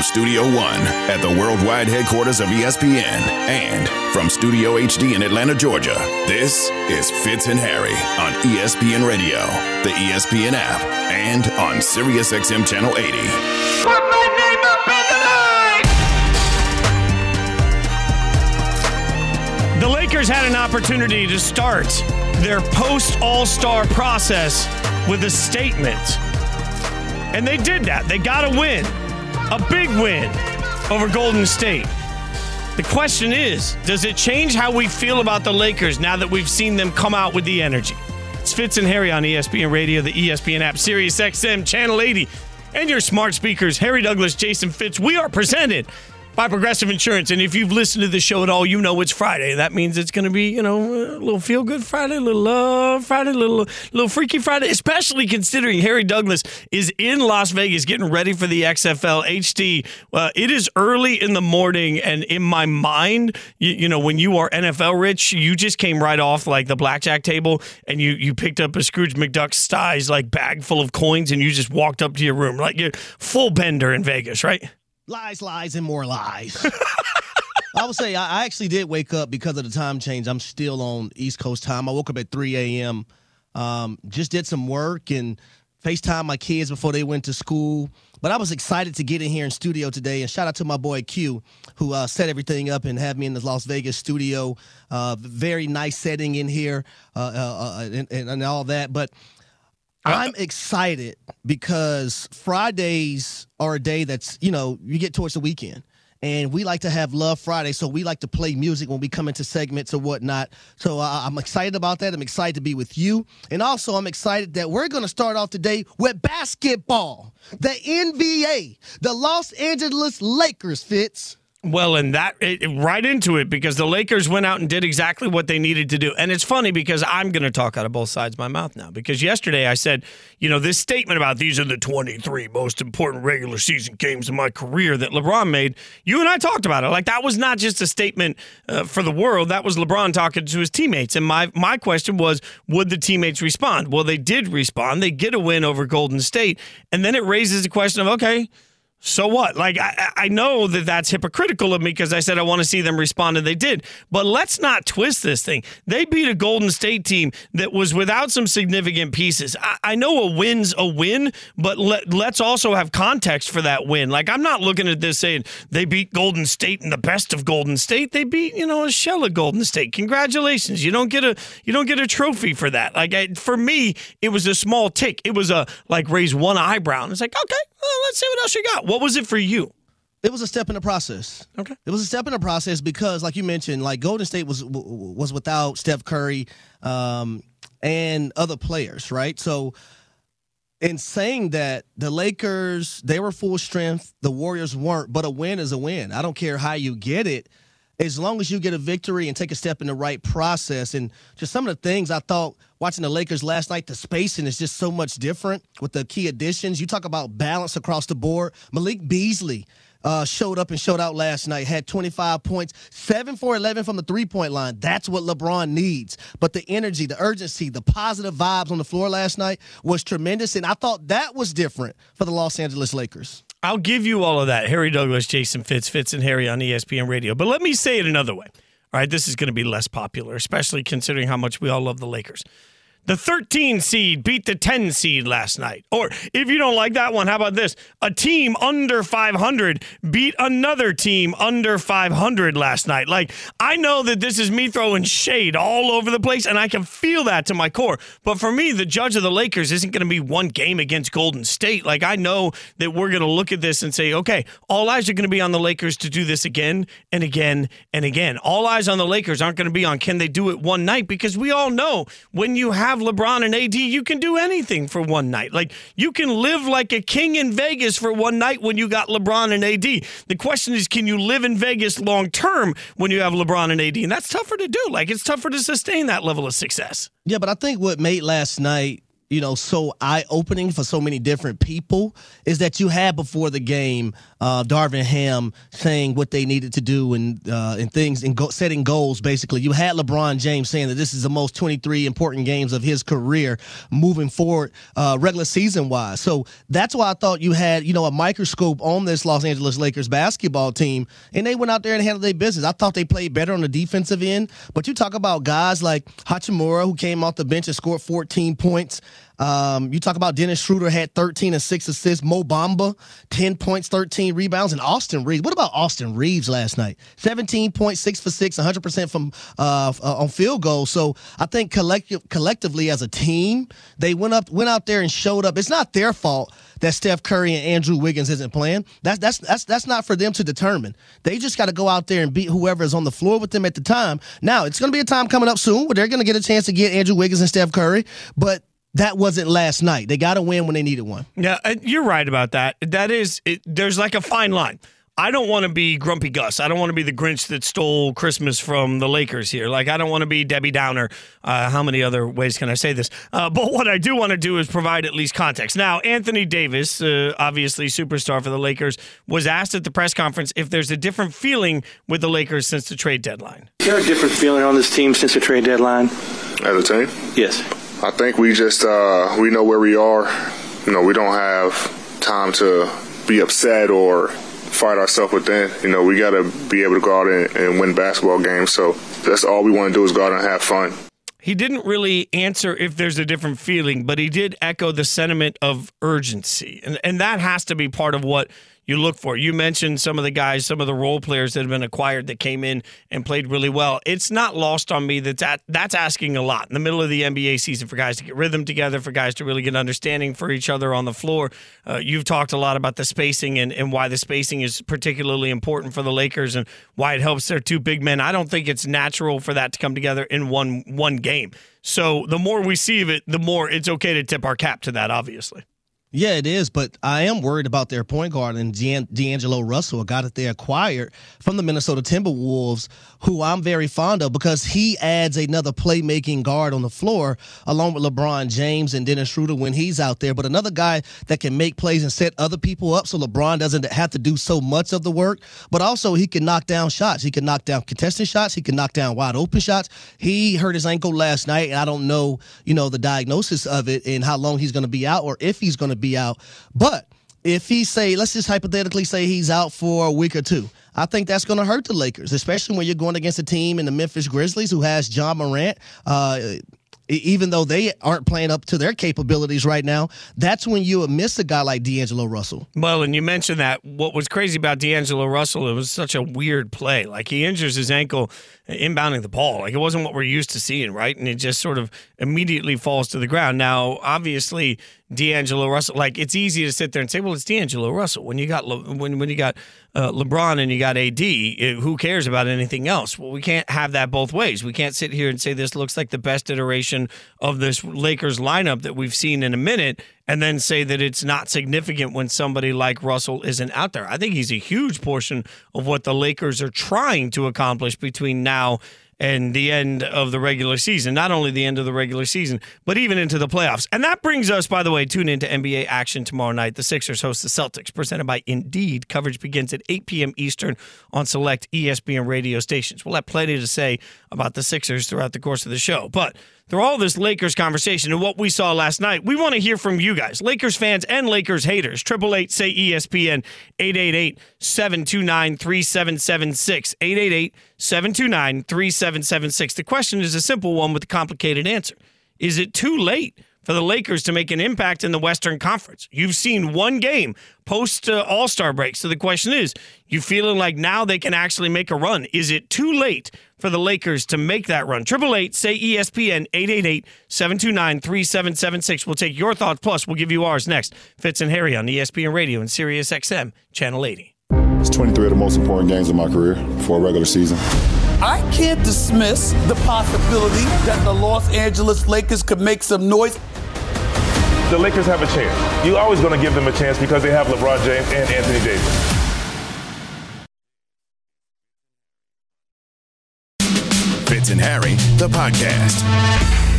From Studio One at the worldwide headquarters of ESPN and from Studio HD in Atlanta, Georgia, this is Fitz and Harry on ESPN Radio, the ESPN app, and on SiriusXM Channel 80. Put my name up in the night! The Lakers had an opportunity to start their post All Star process with a statement. And they did that. They got a win, a big win over Golden State. The question is does it change how we feel about the Lakers now that we've seen them come out with the energy? It's Fitz and Harry on ESPN Radio, the ESPN app, Sirius XM, Channel 80, and your smart speakers, Harry Douglas, Jason Fitz. We are presented by Progressive Insurance. And if you've listened to the show at all, you know it's Friday. That means it's going to be, you know, a little feel good Friday, a little love Friday, a little, little freaky Friday, especially considering Harry Douglas is in Las Vegas getting ready for the XFL HD. Uh, it is early in the morning, and in my mind, you, you know, when you are NFL rich, you just came right off like the blackjack table and you, you picked up a Scrooge McDuck size like bag full of coins and you just walked up to your room like you're full bender in Vegas, right? Lies, lies, and more lies. I would say I actually did wake up because of the time change. I'm still on East Coast time. I woke up at 3 a.m. Um, just did some work and FaceTime my kids before they went to school. But I was excited to get in here in studio today. And shout out to my boy Q, who uh, set everything up and had me in the Las Vegas studio. Uh, very nice setting in here uh, uh, uh, and, and all that. But I'm excited because Fridays are a day that's, you know, you get towards the weekend. And we like to have Love Friday, so we like to play music when we come into segments or whatnot. So uh, I'm excited about that. I'm excited to be with you. And also, I'm excited that we're going to start off today with basketball. The NBA, the Los Angeles Lakers, Fitz. Well, and that it, right into it because the Lakers went out and did exactly what they needed to do. And it's funny because I'm going to talk out of both sides of my mouth now because yesterday I said, you know, this statement about these are the 23 most important regular season games in my career that LeBron made. You and I talked about it. Like that was not just a statement uh, for the world. That was LeBron talking to his teammates. And my my question was, would the teammates respond? Well, they did respond. They get a win over Golden State, and then it raises the question of, okay. So what? Like I, I know that that's hypocritical of me because I said I want to see them respond, and they did. But let's not twist this thing. They beat a Golden State team that was without some significant pieces. I, I know a win's a win, but let, let's also have context for that win. Like I'm not looking at this saying they beat Golden State and the best of Golden State. They beat you know a shell of Golden State. Congratulations. You don't get a you don't get a trophy for that. Like I, for me, it was a small tick. It was a like raise one eyebrow. And it's like okay, well, let's see what else you got. What was it for you? It was a step in the process. Okay. It was a step in the process because, like you mentioned, like Golden State was was without Steph Curry um, and other players, right? So, in saying that, the Lakers they were full strength, the Warriors weren't. But a win is a win. I don't care how you get it, as long as you get a victory and take a step in the right process. And just some of the things I thought watching the Lakers last night, the spacing is just so much different with the key additions. You talk about balance across the board. Malik Beasley uh, showed up and showed out last night, had 25 points, 7 for 11 from the three point line. That's what LeBron needs. But the energy, the urgency, the positive vibes on the floor last night was tremendous. And I thought that was different for the Los Angeles Lakers. I'll give you all of that. Harry Douglas, Jason Fitz, Fitz and Harry on ESPN Radio. But let me say it another way. All right, this is going to be less popular, especially considering how much we all love the Lakers. The 13 seed beat the 10 seed last night. Or if you don't like that one, how about this? A team under 500 beat another team under 500 last night. Like, I know that this is me throwing shade all over the place, and I can feel that to my core. But for me, the judge of the Lakers isn't going to be one game against Golden State. Like, I know that we're going to look at this and say, okay, all eyes are going to be on the Lakers to do this again and again and again. All eyes on the Lakers aren't going to be on can they do it one night because we all know when you have LeBron and AD, you can do anything for one night. Like you can live like a king in Vegas for one night when you got LeBron and AD. The question is, can you live in Vegas long term when you have LeBron and AD? And that's tougher to do. Like it's tougher to sustain that level of success. Yeah, but I think what made last night you know, so eye opening for so many different people is that you had before the game uh, Darvin Ham saying what they needed to do and uh, and things and go, setting goals. Basically, you had LeBron James saying that this is the most 23 important games of his career moving forward, uh, regular season wise. So that's why I thought you had you know a microscope on this Los Angeles Lakers basketball team, and they went out there and handled their business. I thought they played better on the defensive end, but you talk about guys like Hachimura who came off the bench and scored 14 points. Um, you talk about Dennis Schroeder had 13 and 6 assists. Mo Bamba, 10 points, 13 rebounds. And Austin Reaves. What about Austin Reaves last night? 17.6 for 6, 100% from uh, uh, on field goals. So I think collective, collectively as a team, they went up, went out there and showed up. It's not their fault that Steph Curry and Andrew Wiggins isn't playing. That's that's that's that's not for them to determine. They just got to go out there and beat whoever is on the floor with them at the time. Now it's going to be a time coming up soon where they're going to get a chance to get Andrew Wiggins and Steph Curry, but that wasn't last night. They got to win when they needed one. Yeah, uh, you're right about that. That is, it, there's like a fine line. I don't want to be Grumpy Gus. I don't want to be the Grinch that stole Christmas from the Lakers here. Like, I don't want to be Debbie Downer. Uh, how many other ways can I say this? Uh, but what I do want to do is provide at least context. Now, Anthony Davis, uh, obviously superstar for the Lakers, was asked at the press conference if there's a different feeling with the Lakers since the trade deadline. Is there a different feeling on this team since the trade deadline? As a team? Yes. I think we just uh, we know where we are. You know, we don't have time to be upset or fight ourselves within. You know, we got to be able to go out and, and win basketball games. So that's all we want to do is go out and have fun. He didn't really answer if there's a different feeling, but he did echo the sentiment of urgency. And and that has to be part of what you look for. You mentioned some of the guys, some of the role players that have been acquired that came in and played really well. It's not lost on me that, that that's asking a lot in the middle of the NBA season for guys to get rhythm together, for guys to really get understanding for each other on the floor. Uh, you've talked a lot about the spacing and, and why the spacing is particularly important for the Lakers and why it helps their two big men. I don't think it's natural for that to come together in one one game. So the more we see of it, the more it's okay to tip our cap to that, obviously. Yeah, it is, but I am worried about their point guard and D'Angelo Russell, a guy that they acquired from the Minnesota Timberwolves, who I'm very fond of because he adds another playmaking guard on the floor along with LeBron James and Dennis Schroeder when he's out there. But another guy that can make plays and set other people up so LeBron doesn't have to do so much of the work. But also, he can knock down shots. He can knock down contested shots. He can knock down wide open shots. He hurt his ankle last night, and I don't know, you know, the diagnosis of it and how long he's going to be out or if he's going to be out. But if he say, let's just hypothetically say he's out for a week or two, I think that's going to hurt the Lakers, especially when you're going against a team in the Memphis Grizzlies who has Ja Morant. Uh, even though they aren't playing up to their capabilities right now, that's when you miss a guy like D'Angelo Russell. Well, and you mentioned that what was crazy about D'Angelo Russell, it was such a weird play. Like he injures his ankle inbounding the ball. Like it wasn't what we're used to seeing, right? And it just sort of immediately falls to the ground. Now, obviously, D'Angelo Russell, like it's easy to sit there and say, well, it's D'Angelo Russell. When you got Le- when when you got uh, LeBron and you got AD, it, who cares about anything else? Well, we can't have that both ways. We can't sit here and say this looks like the best iteration of this Lakers lineup that we've seen in a minute, and then say that it's not significant when somebody like Russell isn't out there. I think he's a huge portion of what the Lakers are trying to accomplish between now and the end of the regular season. Not only the end of the regular season, but even into the playoffs. And that brings us, by the way, tune into NBA action tomorrow night. The Sixers host the Celtics, presented by Indeed. Coverage begins at 8 p.m. Eastern on select ESPN radio stations. We'll have plenty to say about the Sixers throughout the course of the show. But through all this Lakers conversation and what we saw last night, we want to hear from you guys, Lakers fans and Lakers haters. Triple eight say ESPN 888-729-3776. 888-729-3776. The question is a simple one with a complicated answer. Is it too late for the Lakers to make an impact in the Western Conference? You've seen one game post uh, All Star break. So the question is, you feeling like now they can actually make a run? Is it too late for the Lakers to make that run? Triple eight, say ESPN 888-729-3776. We'll take your thoughts. Plus, we'll give you ours next. Fitz and Harry on ESPN Radio and Sirius XM Channel 80. It's 23 of the most important games of my career for a regular season. I can't dismiss the possibility that the Los Angeles Lakers could make some noise. The Lakers have a chance. You're always going to give them a chance because they have LeBron James and Anthony Davis. Fitz and Harry, the podcast.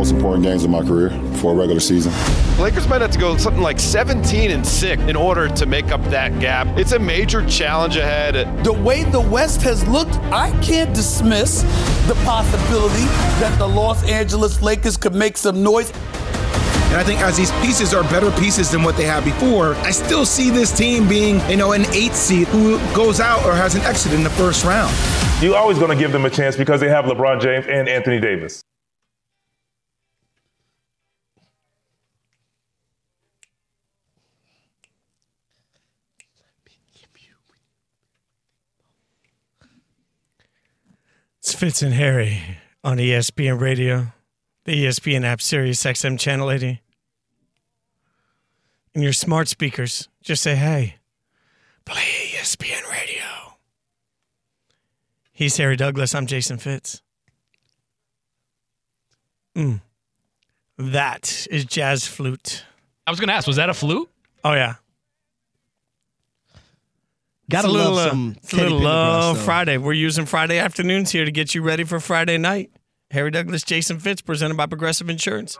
Most important games of my career for a regular season. Lakers might have to go something like 17 and 6 in order to make up that gap. It's a major challenge ahead. The way the West has looked, I can't dismiss the possibility that the Los Angeles Lakers could make some noise. And I think as these pieces are better pieces than what they had before, I still see this team being, you know, an eight seed who goes out or has an exit in the first round. You're always going to give them a chance because they have LeBron James and Anthony Davis. It's Fitz and Harry on ESPN Radio, the ESPN app, Sirius XM Channel 80. And your smart speakers, just say, hey, play ESPN Radio. He's Harry Douglas. I'm Jason Fitz. Mm. That is jazz flute. I was going to ask, was that a flute? Oh, yeah. Gotta a little, love uh, some it's a little love though. Friday. We're using Friday afternoons here to get you ready for Friday night. Harry Douglas, Jason Fitz, presented by Progressive Insurance.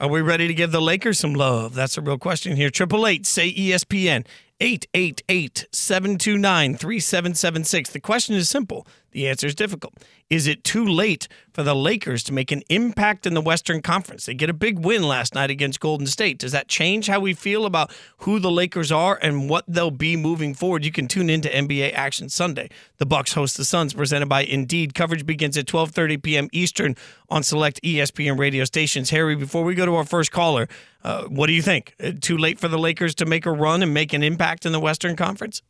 Are we ready to give the Lakers some love? That's a real question here. Triple eight, say ESPN. 888-729-3776. The question is simple. The answer is difficult. Is it too late for the Lakers to make an impact in the Western Conference? They get a big win last night against Golden State. Does that change how we feel about who the Lakers are and what they'll be moving forward? You can tune into NBA Action Sunday. The Bucks host the Suns, presented by Indeed. Coverage begins at 12:30 p.m. Eastern on select ESPN radio stations. Harry, before we go to our first caller, uh, what do you think? Uh, Too late for the Lakers to make a run and make an impact in the Western Conference?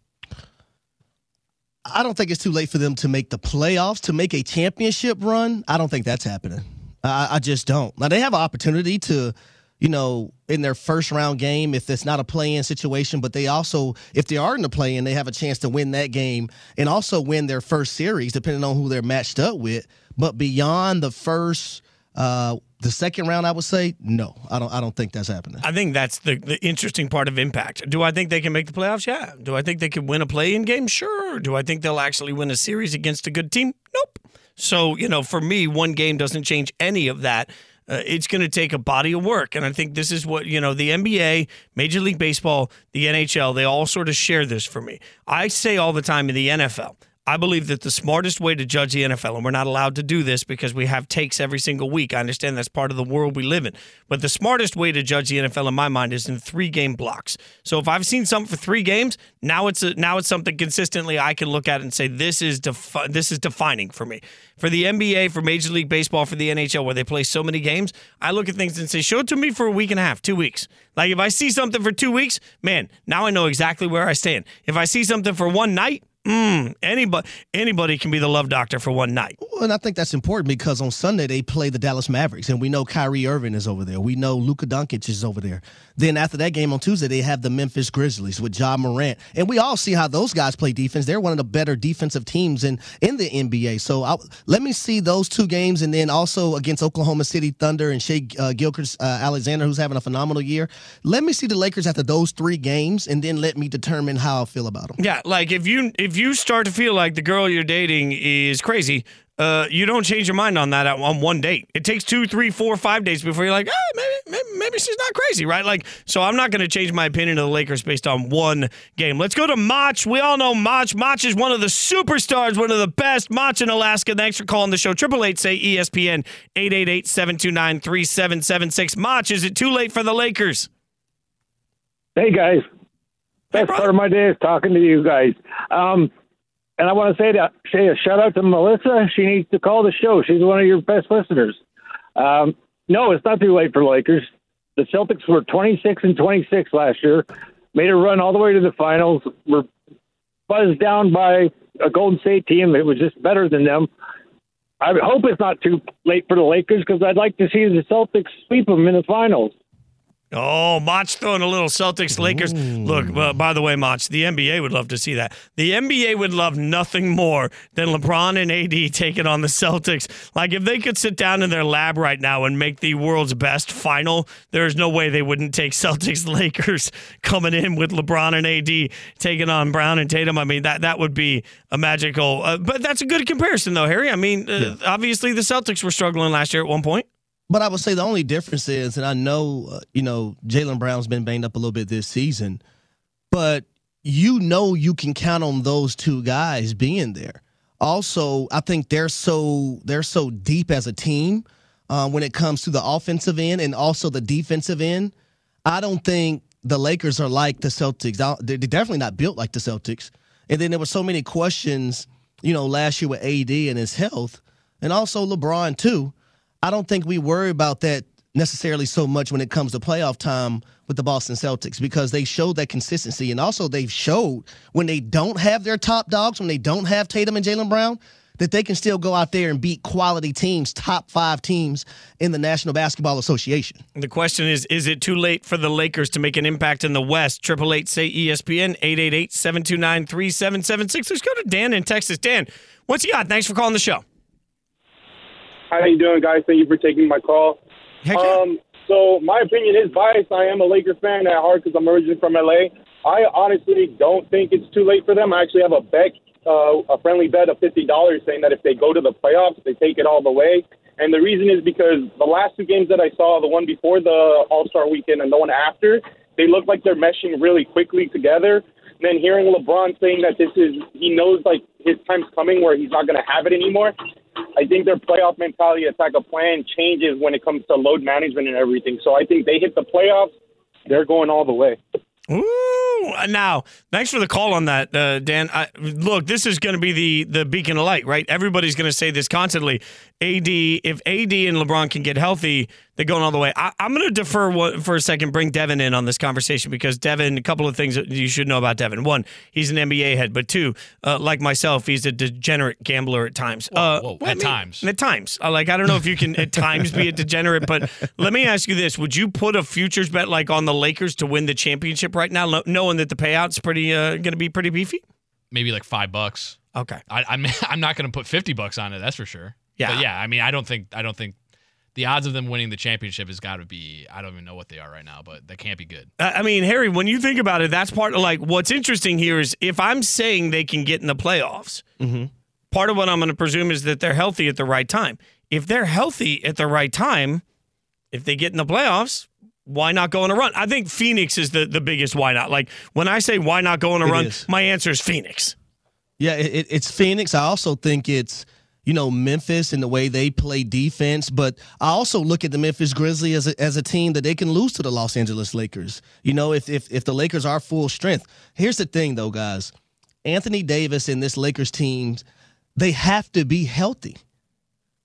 I don't think it's too late for them to make the playoffs, to make a championship run. I don't think that's happening. I, I just don't. Now they have an opportunity to, you know, in their first round game, if it's not a play-in situation, but they also, if they are in the play-in, they have a chance to win that game and also win their first series, depending on who they're matched up with. But beyond the first, uh, the second round, I would say no. I don't. I don't think that's happening. I think that's the, the interesting part of impact. Do I think they can make the playoffs? Yeah. Do I think they can win a play in game? Sure. Do I think they'll actually win a series against a good team? Nope. So, you know, for me, one game doesn't change any of that. Uh, it's going to take a body of work. And I think this is what, you know, the NBA, Major League Baseball, the NHL, they all sort of share this for me. I say all the time in the NFL, I believe that the smartest way to judge the NFL, and we're not allowed to do this because we have takes every single week. I understand that's part of the world we live in. But the smartest way to judge the NFL, in my mind, is in three game blocks. So if I've seen something for three games, now it's a, now it's something consistently I can look at and say this is defi- this is defining for me. For the NBA, for Major League Baseball, for the NHL, where they play so many games, I look at things and say, show it to me for a week and a half, two weeks. Like if I see something for two weeks, man, now I know exactly where I stand. If I see something for one night, Mm, anybody anybody can be the love doctor for one night. Well, and I think that's important because on Sunday they play the Dallas Mavericks, and we know Kyrie Irving is over there. We know Luka Doncic is over there. Then after that game on Tuesday, they have the Memphis Grizzlies with Ja Morant, and we all see how those guys play defense. They're one of the better defensive teams in in the NBA. So I, let me see those two games, and then also against Oklahoma City Thunder and Shai uh, Gilchrist uh, Alexander, who's having a phenomenal year. Let me see the Lakers after those three games, and then let me determine how I feel about them. Yeah, like if you if you start to feel like the girl you're dating is crazy, uh, you don't change your mind on that at- on one date. It takes two, three, four, five days before you're like, ah, maybe, maybe maybe she's not crazy, right? Like, so I'm not going to change my opinion of the Lakers based on one game. Let's go to Mach. We all know Mach. Mach is one of the superstars, one of the best. Mach in Alaska. Thanks for calling the show. Triple eight say ESPN 888-729-3776. Mach, is it too late for the Lakers? Hey guys, best part of my day is talking to you guys. Um, and I want to say that say a shout out to Melissa. She needs to call the show. She's one of your best listeners. Um, no, it's not too late for Lakers. The Celtics were 26 and 26 last year, made a run all the way to the finals. Were buzzed down by a Golden State team that was just better than them. I hope it's not too late for the Lakers because I'd like to see the Celtics sweep them in the finals. Oh, Mach throwing a little Celtics Lakers. Look, uh, by the way, Mach, the NBA would love to see that. The NBA would love nothing more than LeBron and AD taking on the Celtics. Like, if they could sit down in their lab right now and make the world's best final, there's no way they wouldn't take Celtics Lakers coming in with LeBron and AD taking on Brown and Tatum. I mean, that, that would be a magical, uh, but that's a good comparison, though, Harry. I mean, uh, obviously the Celtics were struggling last year at one point. But I would say the only difference is, and I know, uh, you know, Jaylen Brown's been banged up a little bit this season, but you know you can count on those two guys being there. Also, I think they're so they're so deep as a team uh, when it comes to the offensive end and also the defensive end. I don't think the Lakers are like the Celtics. They're definitely not built like the Celtics. And then there were so many questions, you know, last year with AD and his health, and also LeBron too. I don't think we worry about that necessarily so much when it comes to playoff time with the Boston Celtics because they showed that consistency. And also, they've showed when they don't have their top dogs, when they don't have Tatum and Jaylen Brown, that they can still go out there and beat quality teams, top five teams in the National Basketball Association. The question is Is it too late for the Lakers to make an impact in the West? Triple eight say ESPN, 888 729 3776. Let's go to Dan in Texas. Dan, what's you got? Thanks for calling the show. How you doing, guys? Thank you for taking my call. Um, so my opinion is biased. I am a Lakers fan at heart because I'm originally from LA. I honestly don't think it's too late for them. I actually have a bet, uh, a friendly bet of fifty dollars, saying that if they go to the playoffs, they take it all the way. And the reason is because the last two games that I saw, the one before the All Star weekend and the one after, they look like they're meshing really quickly together. And then hearing LeBron saying that this is, he knows like his time's coming where he's not going to have it anymore. I think their playoff mentality, attack a plan changes when it comes to load management and everything. So I think they hit the playoffs, they're going all the way. Ooh, now thanks for the call on that, uh, Dan. I, look, this is going to be the the beacon of light, right? Everybody's going to say this constantly. AD, if AD and LeBron can get healthy, they're going all the way. I, am going to defer one, for a second, bring Devin in on this conversation because Devin, a couple of things that you should know about Devin. One, he's an NBA head, but two, uh, like myself, he's a degenerate gambler at times. Whoa, uh, whoa, at me, times. At times. Uh, like, I don't know if you can at times be a degenerate, but let me ask you this. Would you put a futures bet like on the Lakers to win the championship right now, knowing that the payout's pretty uh, going to be pretty beefy? Maybe like five bucks. Okay. I, I'm I'm not going to put fifty bucks on it. That's for sure. Yeah. But yeah. I mean, I don't think I don't think the odds of them winning the championship has got to be I don't even know what they are right now, but they can't be good. I mean, Harry, when you think about it, that's part of like what's interesting here is if I'm saying they can get in the playoffs, mm-hmm. part of what I'm going to presume is that they're healthy at the right time. If they're healthy at the right time, if they get in the playoffs, why not go on a run? I think Phoenix is the, the biggest why not. Like when I say why not go on a It run, is. my answer is Phoenix. Yeah, it, it's Phoenix. I also think it's you know Memphis and the way they play defense, but I also look at the Memphis Grizzlies as a, as a team that they can lose to the Los Angeles Lakers. You know, if if if the Lakers are full strength. Here's the thing, though, guys. Anthony Davis and this Lakers team, they have to be healthy.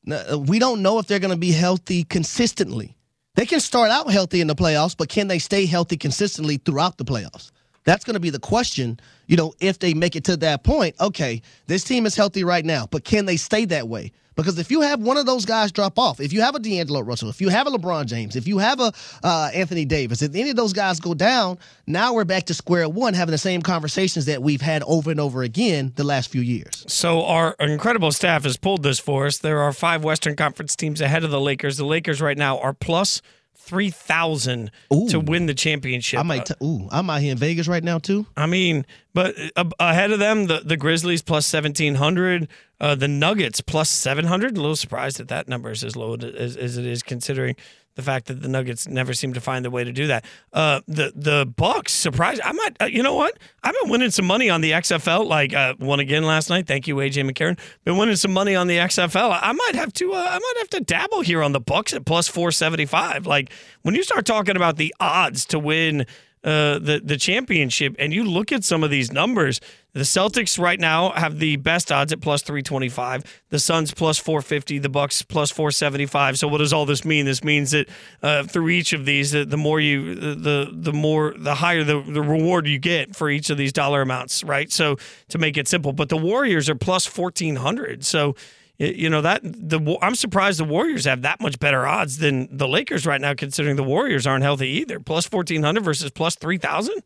Now, uh, we don't know if they're going to be healthy consistently. They can start out healthy in the playoffs, but can they stay healthy consistently throughout the playoffs? That's going to be the question, you know, if they make it to that point. Okay, this team is healthy right now, but can they stay that way? Because if you have one of those guys drop off, if you have a D'Angelo Russell, if you have a LeBron James, if you have a uh, Anthony Davis, if any of those guys go down, now we're back to square one, having the same conversations that we've had over and over again the last few years. So our incredible staff has pulled this for us. There are five Western Conference teams ahead of the Lakers. The Lakers right now are plus three thousand to win the championship. I might, t- ooh, I'm out here in Vegas right now too. I mean, but uh, ahead of them, the, the Grizzlies plus 1,700, uh, the Nuggets plus 700. A little surprised that that number is as low as, as it is, considering the fact that the Nuggets never seem to find the way to do that. Uh, the the Bucks, surprised. I might, uh, you know what? I've been winning some money on the XFL. Like uh, won again last night. Thank you, AJ McCarron. Been winning some money on the XFL. I might have to. Uh, I might have to dabble here on the Bucks at plus 475. Like when you start talking about the odds to win uh, the the championship, and you look at some of these numbers. The Celtics right now have the best odds at plus three twenty five. The Suns plus four fifty. The Bucks plus four seventy five. So what does all this mean? This means that uh, through each of these, the, the more you the the more the higher the, the reward you get for each of these dollar amounts, right? So to make it simple, but the Warriors are plus fourteen hundred. So you know that the I'm surprised the Warriors have that much better odds than the Lakers right now, considering the Warriors aren't healthy either. Plus fourteen hundred versus plus three thousand.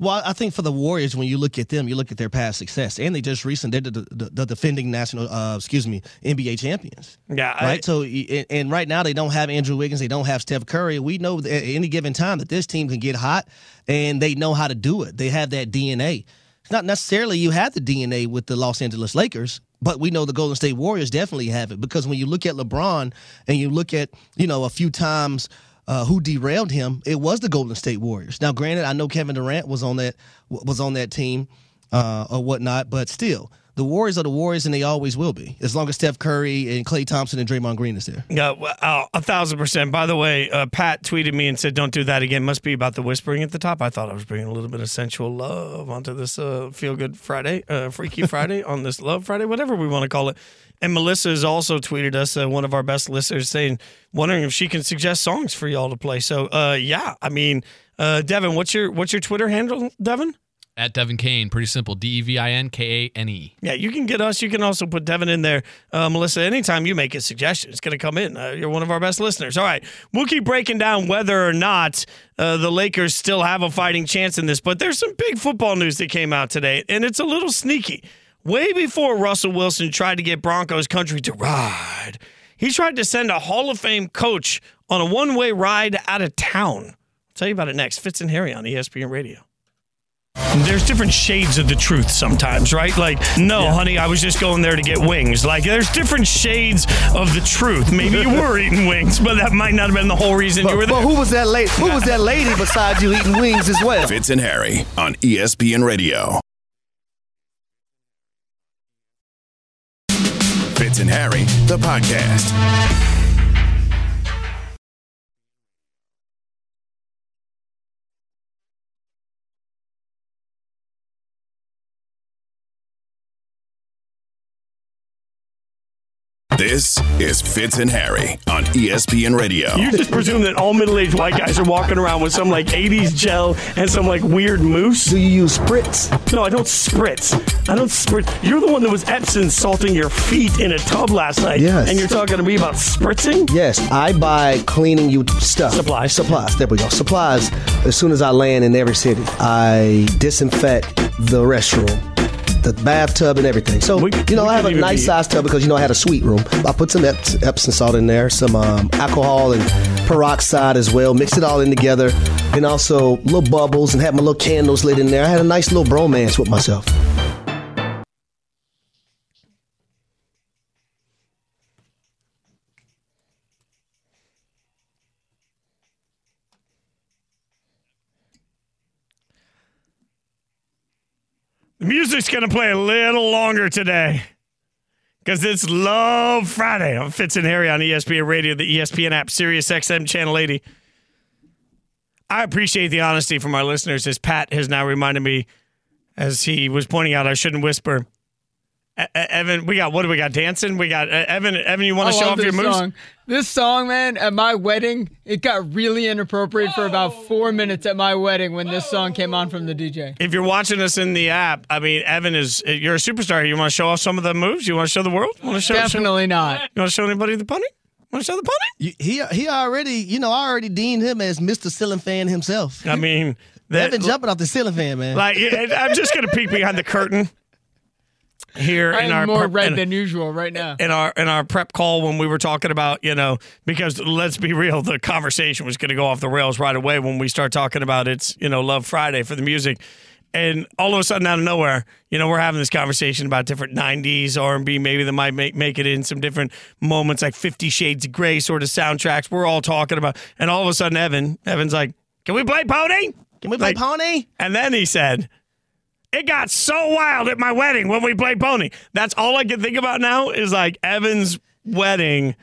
Well, I think for the Warriors, when you look at them, you look at their past success, and they just recently they're the, the, the defending national, uh, excuse me, NBA champions. Yeah, right. so, and, and right now they don't have Andrew Wiggins, they don't have Steph Curry. We know that at any given time that this team can get hot, and they know how to do it. They have that DNA. It's not necessarily you have the DNA with the Los Angeles Lakers, But we know the Golden State Warriors definitely have it because when you look at LeBron and you look at, you know, a few times uh, who derailed him, it was the Golden State Warriors. Now, granted, I know Kevin Durant was on that was on that team uh, or whatnot, but still, the Warriors are the Warriors, and they always will be, as long as Steph Curry and Klay Thompson and Draymond Green is there. Yeah, well, oh, a thousand percent. By the way, uh, Pat tweeted me and said, "Don't do that again." Must be about the whispering at the top. I thought I was bringing a little bit of sensual love onto this uh, feel good Friday, uh, Freaky Friday on this Love Friday, whatever we want to call it. And Melissa has also tweeted us, uh, one of our best listeners, saying, wondering if she can suggest songs for y'all to play. So, uh, yeah, I mean, uh, Devin, what's your what's your Twitter handle, Devin? At Devin Kane, pretty simple. D E V I N K A N E. Yeah, you can get us. You can also put Devin in there. Uh, Melissa, anytime you make a suggestion, it's going to come in. Uh, you're one of our best listeners. All right. We'll keep breaking down whether or not uh, the Lakers still have a fighting chance in this. But there's some big football news that came out today, and it's a little sneaky. Way before Russell Wilson tried to get Broncos country to ride, he tried to send a Hall of Fame coach on a one way ride out of town. I'll tell you about it next. Fitz and Harry on ESPN Radio. There's different shades of the truth sometimes, right? Like, no, honey, I was just going there to get wings. Like, there's different shades of the truth. Maybe you were eating wings, but that might not have been the whole reason you were there. But who was that lady? Who was that lady besides you eating wings as well? Fitz and Harry on ESPN Radio. Fitz and Harry, the podcast. This is Fitz and Harry on ESPN Radio. You just presume that all middle-aged white guys are walking around with some like '80s gel and some like weird mousse. Do you use spritz? No, I don't spritz. I don't spritz. You're the one that was Epsom salting your feet in a tub last night. Yes. And you're talking to me about spritzing? Yes, I buy cleaning you stuff. Supplies. Supplies. There we go. Supplies. As soon as I land in every city, I disinfect the restroom. The bathtub and everything. So We- you know, I have a nice be- sized tub because you know I had a suite room. I put some Ep- Epsom salt in there, some um, alcohol and peroxide as well. Mix it all in together, and also little bubbles, and have my little candles lit in there. I had a nice little bromance with myself. Music's going to play a little longer today because it's Love Friday on Fitz and Harry on ESPN Radio, the ESPN app, Sirius XM Channel 80. I appreciate the honesty from our listeners, as Pat has now reminded me, as he was pointing out, I shouldn't whisper. Evan, we got what do we got? Dancing. We got uh, Evan. Evan, you want to show off your moves? Song. This song, man, at my wedding, it got really inappropriate for about four minutes at my wedding when this song came on from the DJ. If you're watching us in the app, I mean, Evan is you're a superstar. You want to show off some of the moves? You want to show the world? Want to show? Definitely not. You want to show anybody the punny? Want to show the punny? He he already, you know, I already deemed him as Mr. Ceiling Fan himself. I mean, that, They've jumping off the ceiling fan, man. like I'm just gonna peek behind the curtain here I in am our more prep- red in- than usual right now. in our in our prep call when we were talking about you know because let's be real the conversation was going to go off the rails right away when we start talking about it's you know love friday for the music and all of a sudden out of nowhere you know we're having this conversation about different 90s r&b maybe that might make, make it in some different moments like 50 shades of gray sort of soundtracks we're all talking about and all of a sudden evan evan's like can we play pony Can we play Like- Pony? and then he said, It got so wild at my wedding when we played Pony. That's all I can think about now is like Evan's wedding.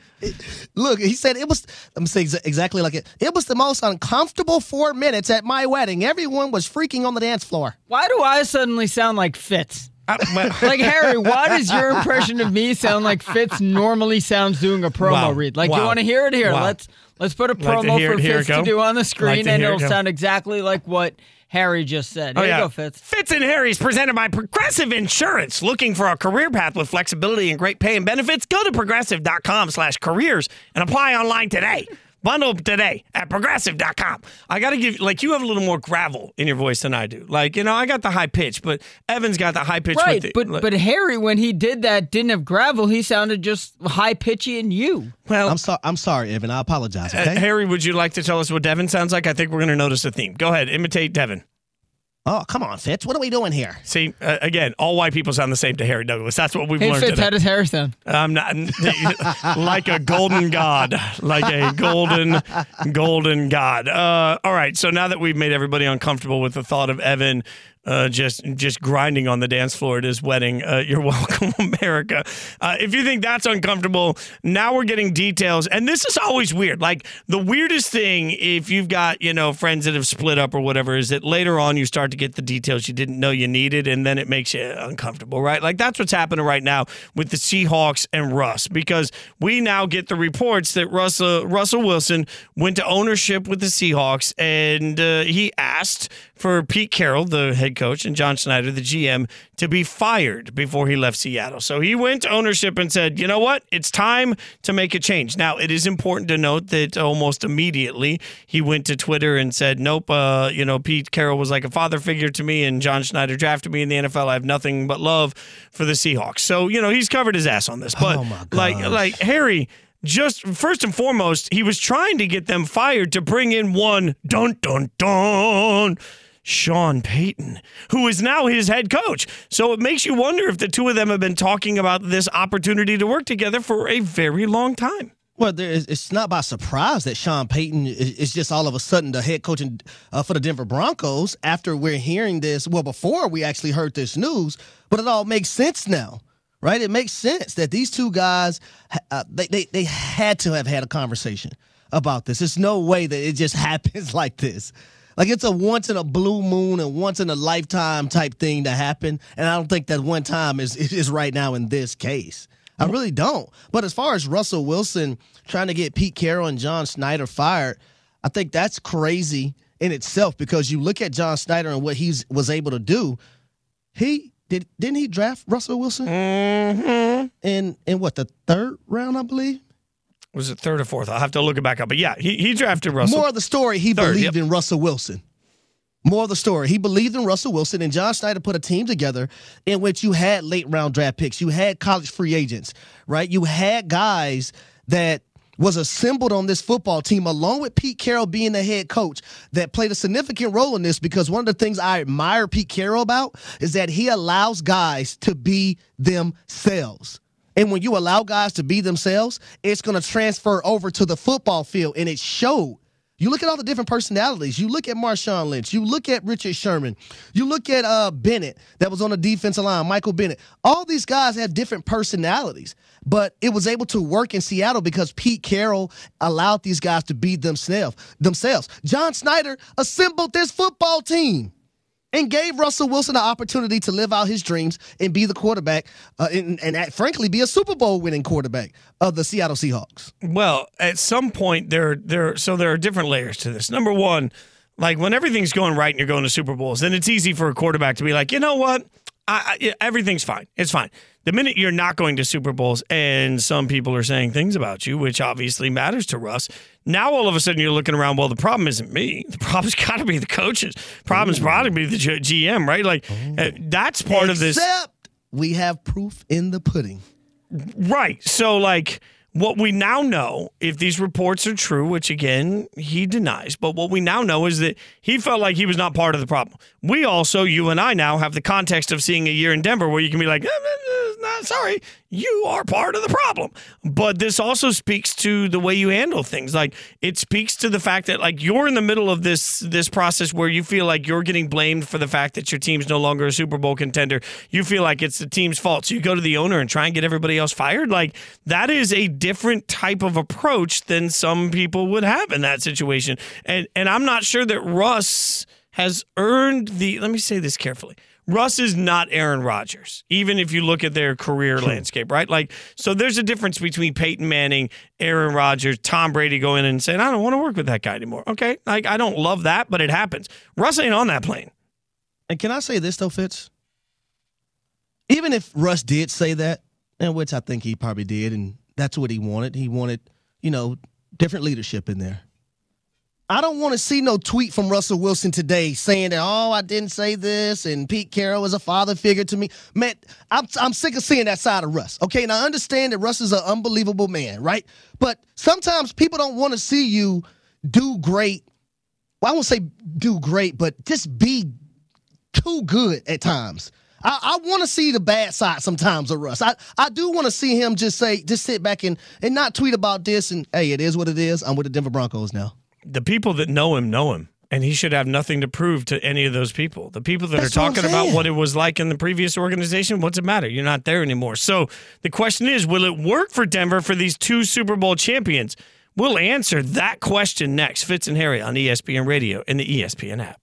Look, he said it was. Let me say exactly like it. It was the most uncomfortable four minutes at my wedding. Everyone was freaking on the dance floor. Why do I suddenly sound like Fitz? Uh, Like Harry, why does your impression of me sound like Fitz normally sounds doing a promo Wow. read? Like you want to hear it here? Wow. Let's let's put a promo hear for it- Fitz to do on the screen, to and it it'll go? sound exactly like what Harry just said. Oh, Here you go, Fitz. Fitz and Harry's presented by Progressive Insurance. Looking for a career path with flexibility and great pay and benefits? Go to progressive.com slash careers and apply online today. Bundle today at progressive.com. I got to give, like, you have a little more gravel in your voice than I do. Like, you know, I got the high pitch, but Evan's got the high pitch. Right, with the, but but Harry, when he did that, didn't have gravel. He sounded just high pitchy and you. well, I'm sorry. I'm sorry, Evan. I apologize. Uh, Okay. Harry, would you like to tell us what Devin sounds like? I think we're going to notice a theme. Go ahead, imitate Devin. Oh, come on, Fitz. What are we doing here? See, uh, again, all white people sound the same to Harry Douglas. That's what we've Hey, learned Fitz, today. how does Harris sound? I'm not like a golden god, like a golden, golden god. Uh, all right. So now that we've made everybody uncomfortable with the thought of Evan uh, just just grinding on the dance floor at his wedding, uh, you're welcome, America. Uh, if you think that's uncomfortable, now we're getting details, and this is always weird. Like the weirdest thing, if you've got you know friends that have split up or whatever, is that later on you start to get the details you didn't know you needed, and then it makes you uncomfortable, right? Like that's what's happening right now with the Seahawks and Russ, because we now get the reports that Russell Russell Wilson went to ownership with the Seahawks, and uh, he asked for Pete Carroll, the head coach, and John Schneider, the GM, to be fired before he left Seattle. So he went to ownership and said, you know what? It's time to make a change. Now, it is important to note that almost immediately he went to Twitter and said, nope, uh, you know, Pete Carroll was like a father figure to me, and John Schneider drafted me in the NFL. I have nothing but love for the Seahawks. So, you know, he's covered his ass on this. But like, like Harry, just first and foremost, he was trying to get them fired to bring in one dun dun dun. Sean Payton, who is now his head coach. So it makes you wonder if the two of them have been talking about this opportunity to work together for a very long time. Well, it's not by surprise that Sean Payton is, is just all of a sudden the head coach in, uh, for the Denver Broncos after we're hearing this. Well, before we actually heard this news, but it all makes sense now, right? It makes sense that these two guys, uh, they, they, they had to have had a conversation about this. There's no way that it just happens like this. Like it's a once in a blue moon and once in a lifetime type thing to happen. And I don't think that one time is is right now in this case. I really don't. But as far as Russell Wilson trying to get Pete Carroll and John Schneider fired, I think that's crazy in itself because you look at John Schneider and what he was able to do. He did didn't he draft Russell Wilson mm-hmm. in in what the third round, I believe. Was it third or fourth? I'll have to look it back up. But yeah, he, he drafted Russell. More of the story, he Third, believed yep. in Russell Wilson. More of the story. He believed in Russell Wilson, and John Schneider put a team together in which you had late round draft picks, you had college free agents, right? You had guys that was assembled on this football team, along with Pete Carroll being the head coach, that played a significant role in this because one of the things I admire Pete Carroll about is that he allows guys to be themselves. And when you allow guys to be themselves, it's going to transfer over to the football field, and it showed. You look at all the different personalities. You look at Marshawn Lynch. You look at Richard Sherman. You look at uh, Bennett that was on the defensive line, Michael Bennett. All these guys have different personalities, but it was able to work in Seattle because Pete Carroll allowed these guys to be themselves. Themselves. John Schneider assembled this football team and gave Russell Wilson the opportunity to live out his dreams and be the quarterback, uh, and, and, and frankly, be a Super Bowl winning quarterback of the Seattle Seahawks. Well, at some point there there so there are different layers to this. Number one, like when everything's going right and you're going to Super Bowls, then it's easy for a quarterback to be like, you know what, I, I, everything's fine. It's fine. The minute you're not going to Super Bowls and some people are saying things about you, which obviously matters to Russ, now all of a sudden you're looking around. Well, the problem isn't me. The problem's got to be the coaches. Problem's probably be the GM, right? Like uh, that's part of this. Except we have proof in the pudding. Right. So, like, what we now know, if these reports are true, which again, he denies, but what we now know is that he felt like he was not part of the problem. We also, you and I now have the context of seeing a year in Denver where you can be like, eh, eh, eh, sorry, you are part of the problem. But this also speaks to the way you handle things. Like it speaks to the fact that like you're in the middle of this this process where you feel like you're getting blamed for the fact that your team's no longer a Super Bowl contender. You feel like it's the team's fault. So you go to the owner and try and get everybody else fired. Like that is a different type of approach than some people would have in that situation. And and I'm not sure that Russ has earned the let me say this carefully. Russ is not Aaron Rodgers, even if you look at their career landscape, right? Like, so there's a difference between Peyton Manning, Aaron Rodgers, Tom Brady going in and saying, I don't want to work with that guy anymore. Okay. Like, I don't love that, but it happens. Russ ain't on that plane. And can I say this, though, Fitz? Even if Russ did say that, and which I think he probably did, and that's what he wanted, he wanted, you know, different leadership in there. I don't want to see no tweet from Russell Wilson today saying that, oh, I didn't say this and Pete Carroll was a father figure to me. Man, I'm, I'm sick of seeing that side of Russ. Okay, now I understand that Russ is an unbelievable man, right? But sometimes people don't want to see you do great. Well, I won't say do great, but just be too good at times. I, I want to see the bad side sometimes of Russ. I, I do want to see him just say, just sit back and, and not tweet about this and, hey, it is what it is. I'm with the Denver Broncos now. The people that know him know him. And he should have nothing to prove to any of those people. The people that That's are what talking about what it was like in the previous organization, what's it matter? You're not there anymore. So the question is, will it work for Denver for these two Super Bowl champions? We'll answer that question next. Fitz and Harry on ESPN Radio and the ESPN app.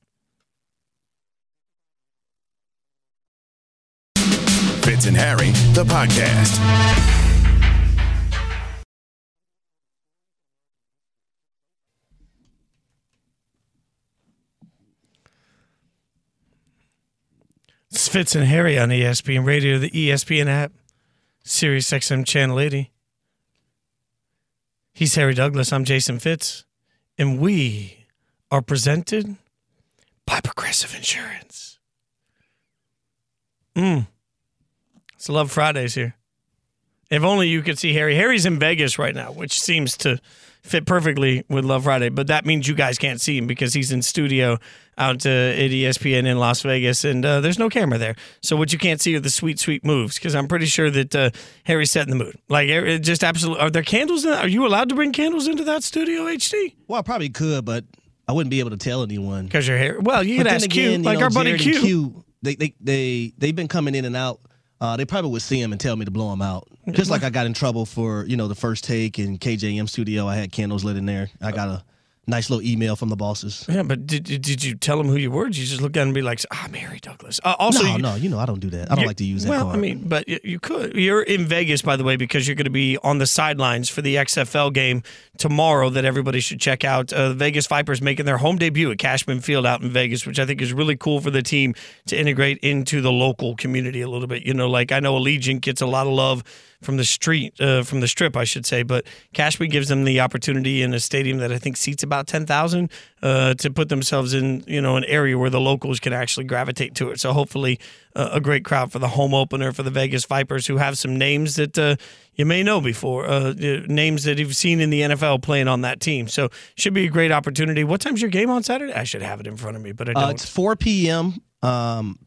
Fitz and Harry, the podcast. It's Fitz and Harry on ESPN Radio, the ESPN app, Sirius XM Channel 80. He's Harry Douglas. I'm Jason Fitz. And we are presented by Progressive Insurance. Mm. It's Love Fridays here. If only you could see Harry. Harry's in Vegas right now, which seems to fit perfectly with Love Friday, but that means you guys can't see him because he's in studio out uh, at ESPN in Las Vegas, and uh, there's no camera there. So what you can't see are the sweet, sweet moves because I'm pretty sure that uh, Harry's setting the mood. Like, it just absolutely. Are there candles? In, are you allowed to bring candles into that studio, HD? Well, I probably could, but I wouldn't be able to tell anyone. Because your hair. Well, you But could ask again, Q, you like know, our buddy Jared Q. Q, they they they they've been coming in and out. Uh, they probably would see him and tell me to blow him out. Just like I got in trouble for you know the first take in KJM studio. I had candles lit in there. I got a nice little email from the bosses. Yeah, but did, did you tell them who you were? Did you just look at him and be like, "Ah, I'm Harry Douglas." Uh, also, no, you, no, you know I don't do that. I don't like to use that Well, card. I mean, but you could. You're in Vegas, by the way, because you're going to be on the sidelines for the XFL game tomorrow. That everybody should check out. Uh, the Vegas Vipers making their home debut at Cashman Field out in Vegas, which I think is really cool for the team to integrate into the local community a little bit. You know, like I know Allegiant gets a lot of love from the street, uh, from the strip, I should say. But Cashman gives them the opportunity in a stadium that I think seats about ten thousand uh, to put themselves in, you know, an area where the locals can actually gravitate to it. So hopefully, uh, a great crowd for the home opener for the Vegas Vipers, who have some names that uh, you may know before, uh, names that you've seen in the NFL playing on that team. So should be a great opportunity. What time's your game on Saturday? I should have it in front of me, but I don't. Uh, it's 4 p.m. Um,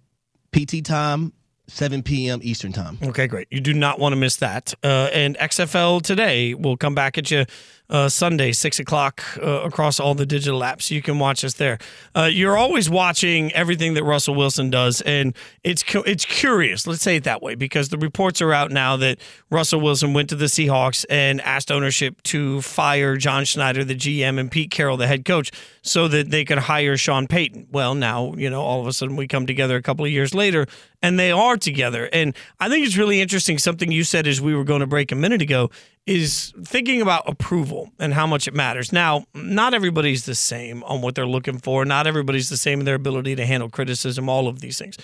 PT time, 7 p.m. Eastern time. Okay, great. You do not want to miss that. Uh, and XFL today will come back at you uh, Sunday, 6 o'clock, uh, across all the digital apps. You can watch us there. Uh, you're always watching everything that Russell Wilson does, and it's cu- it's curious, let's say it that way, because the reports are out now that Russell Wilson went to the Seahawks and asked ownership to fire John Schneider, the GM, and Pete Carroll, the head coach, so that they could hire Sean Payton. Well, now, you know, all of a sudden we come together a couple of years later and they are together. And I think it's really interesting. Something you said as we were going to break a minute ago is thinking about approval and how much it matters. Now, not everybody's the same on what they're looking for, not everybody's the same in their ability to handle criticism, all of these things.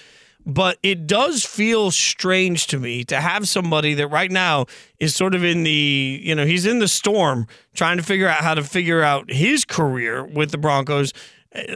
But it does feel strange to me to have somebody that right now is sort of in the, you know, he's in the storm trying to figure out how to figure out his career with the Broncos,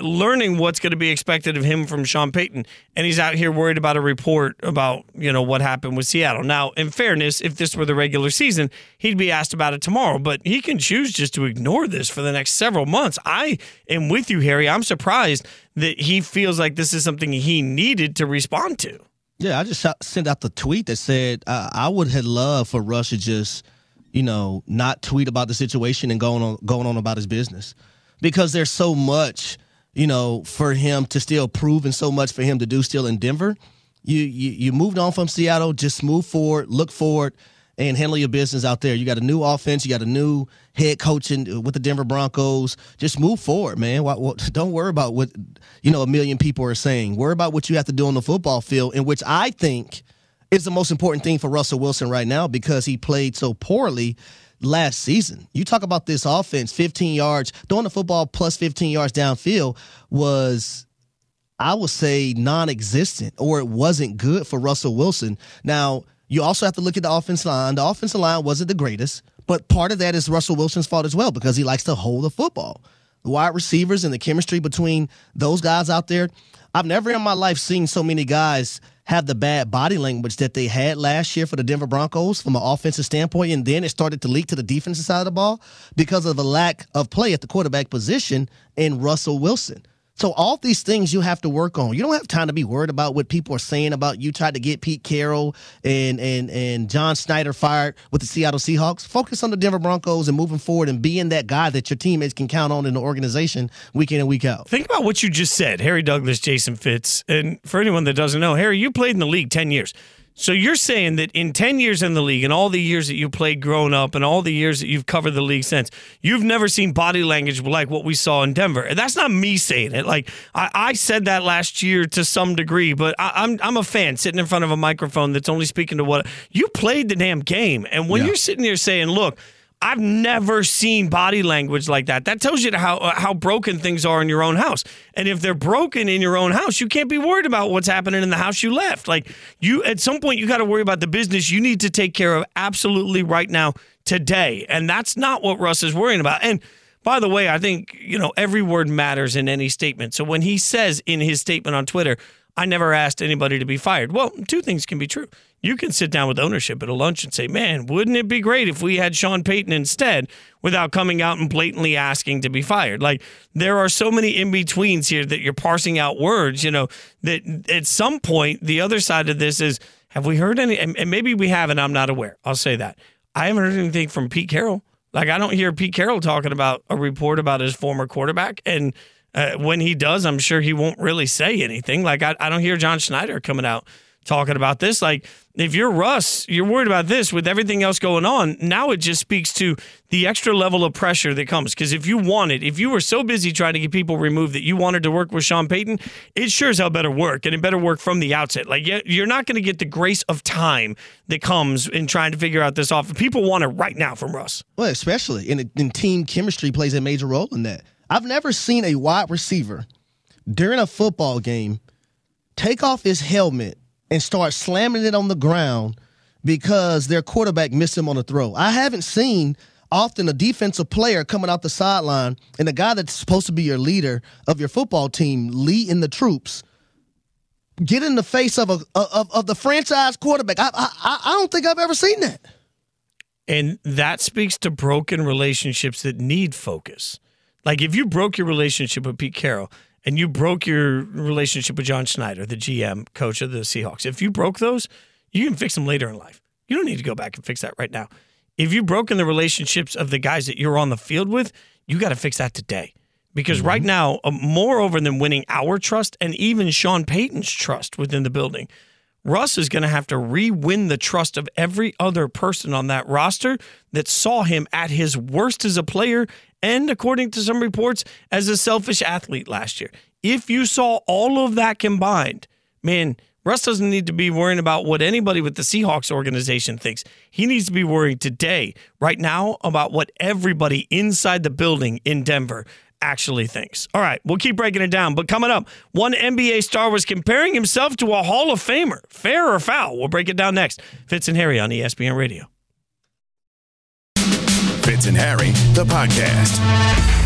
learning what's going to be expected of him from Sean Payton. And he's out here worried about a report about, you know, what happened with Seattle. Now, in fairness, if this were the regular season, he'd be asked about it tomorrow, but he can choose just to ignore this for the next several months. I am with you, Harry. I'm surprised that he feels like this is something he needed to respond to. Yeah, I just sent out the tweet that said uh, I would have loved for Russ to just, you know, not tweet about the situation and going on going on about his business, because there's so much, you know, for him to still prove and so much for him to do still in Denver. You you you moved on from Seattle, just move forward, look forward, and handle your business out there. You got a new offense, you got a new head coaching with the Denver Broncos. Just move forward, man. Why- why- Don't worry about what you know a million people are saying. Worry about what you have to do on the football field, in which I think is the most important thing for Russell Wilson right now because he played so poorly last season. You talk about this offense, 15 yards, throwing the football plus 15 yards downfield was I would say non-existent or it wasn't good for Russell Wilson. Now, you also have to look at the offensive line. The offensive line wasn't the greatest, but part of that is Russell Wilson's fault as well because he likes to hold the football. The wide receivers and the chemistry between those guys out there. I've never in my life seen so many guys have the bad body language that they had last year for the Denver Broncos from an offensive standpoint, and then it started to leak to the defensive side of the ball because of the lack of play at the quarterback position in Russell Wilson. So all these things you have to work on. You don't have time to be worried about what people are saying about you tried to get Pete Carroll and and and John Schneider fired with the Seattle Seahawks. Focus on the Denver Broncos and moving forward and being that guy that your teammates can count on in the organization week in and week out. Think about what you just said, Harry Douglas, Jason Fitz, and for anyone that doesn't know, Harry, you played in the league ten years. So you're saying that in 10 years in the league and all the years that you played growing up and all the years that you've covered the league since, you've never seen body language like what we saw in Denver. And that's not me saying it. Like I, I said that last year to some degree, but I, am I'm, I'm a fan sitting in front of a microphone that's only speaking to what you played the damn game. And when yeah. you're sitting there saying, look, I've never seen body language like that. That tells you how uh, how broken things are in your own house. And if they're broken in your own house, you can't be worried about what's happening in the house you left. Like you at some point you got to worry about the business you need to take care of absolutely right now today. And that's not what Russ is worrying about. And by the way, I think, you know, every word matters in any statement. So when he says in his statement on Twitter, I never asked anybody to be fired. Well, two things can be true you can sit down with ownership at a lunch and say, man, wouldn't it be great if we had Sean Payton instead without coming out and blatantly asking to be fired? Like, there are so many in betweens here that you're parsing out words, you know, that at some point, the other side of this is, have we heard any? And maybe we haven't, I'm not aware. I'll say that. I haven't heard anything from Pete Carroll. Like, I don't hear Pete Carroll talking about a report about his former quarterback. And uh, when he does, I'm sure he won't really say anything. Like, I, I don't hear John Schneider coming out talking about this. Like, if you're Russ, you're worried about this with everything else going on. Now it just speaks to the extra level of pressure that comes. Because if you wanted, if you were so busy trying to get people removed that you wanted to work with Sean Payton, it sure as hell better work, and it better work from the outset. Like you're not going to get the grace of time that comes in trying to figure out this off. People want it right now from Russ. Well, especially in, in team chemistry plays a major role in that. I've never seen a wide receiver during a football game take off his helmet and start slamming it on the ground because their quarterback missed him on a throw. I haven't seen often a defensive player coming out the sideline and the guy that's supposed to be your leader of your football team leading the troops get in the face of a of, of the franchise quarterback. I, I I don't think I've ever seen that. And that speaks to broken relationships that need focus. Like if you broke your relationship with Pete Carroll, and you broke your relationship with John Schneider, the GM coach of the Seahawks, if you broke those, you can fix them later in life. You don't need to go back and fix that right now. If you've broken the relationships of the guys that you're on the field with, you got to fix that today. Because mm-hmm. right now, uh, moreover than winning our trust and even Sean Payton's trust within the building, Russ is going to have to re win the trust of every other person on that roster that saw him at his worst as a player and, according to some reports, as a selfish athlete last year. If you saw all of that combined, man, Russ doesn't need to be worrying about what anybody with the Seahawks organization thinks. He needs to be worried today, right now, about what everybody inside the building in Denver actually thinks. All right, we'll keep breaking it down. But coming up, one NBA star was comparing himself to a Hall of Famer. Fair or foul? We'll break it down next. Fitz and Harry on ESPN Radio. Fitz and Harry, the podcast.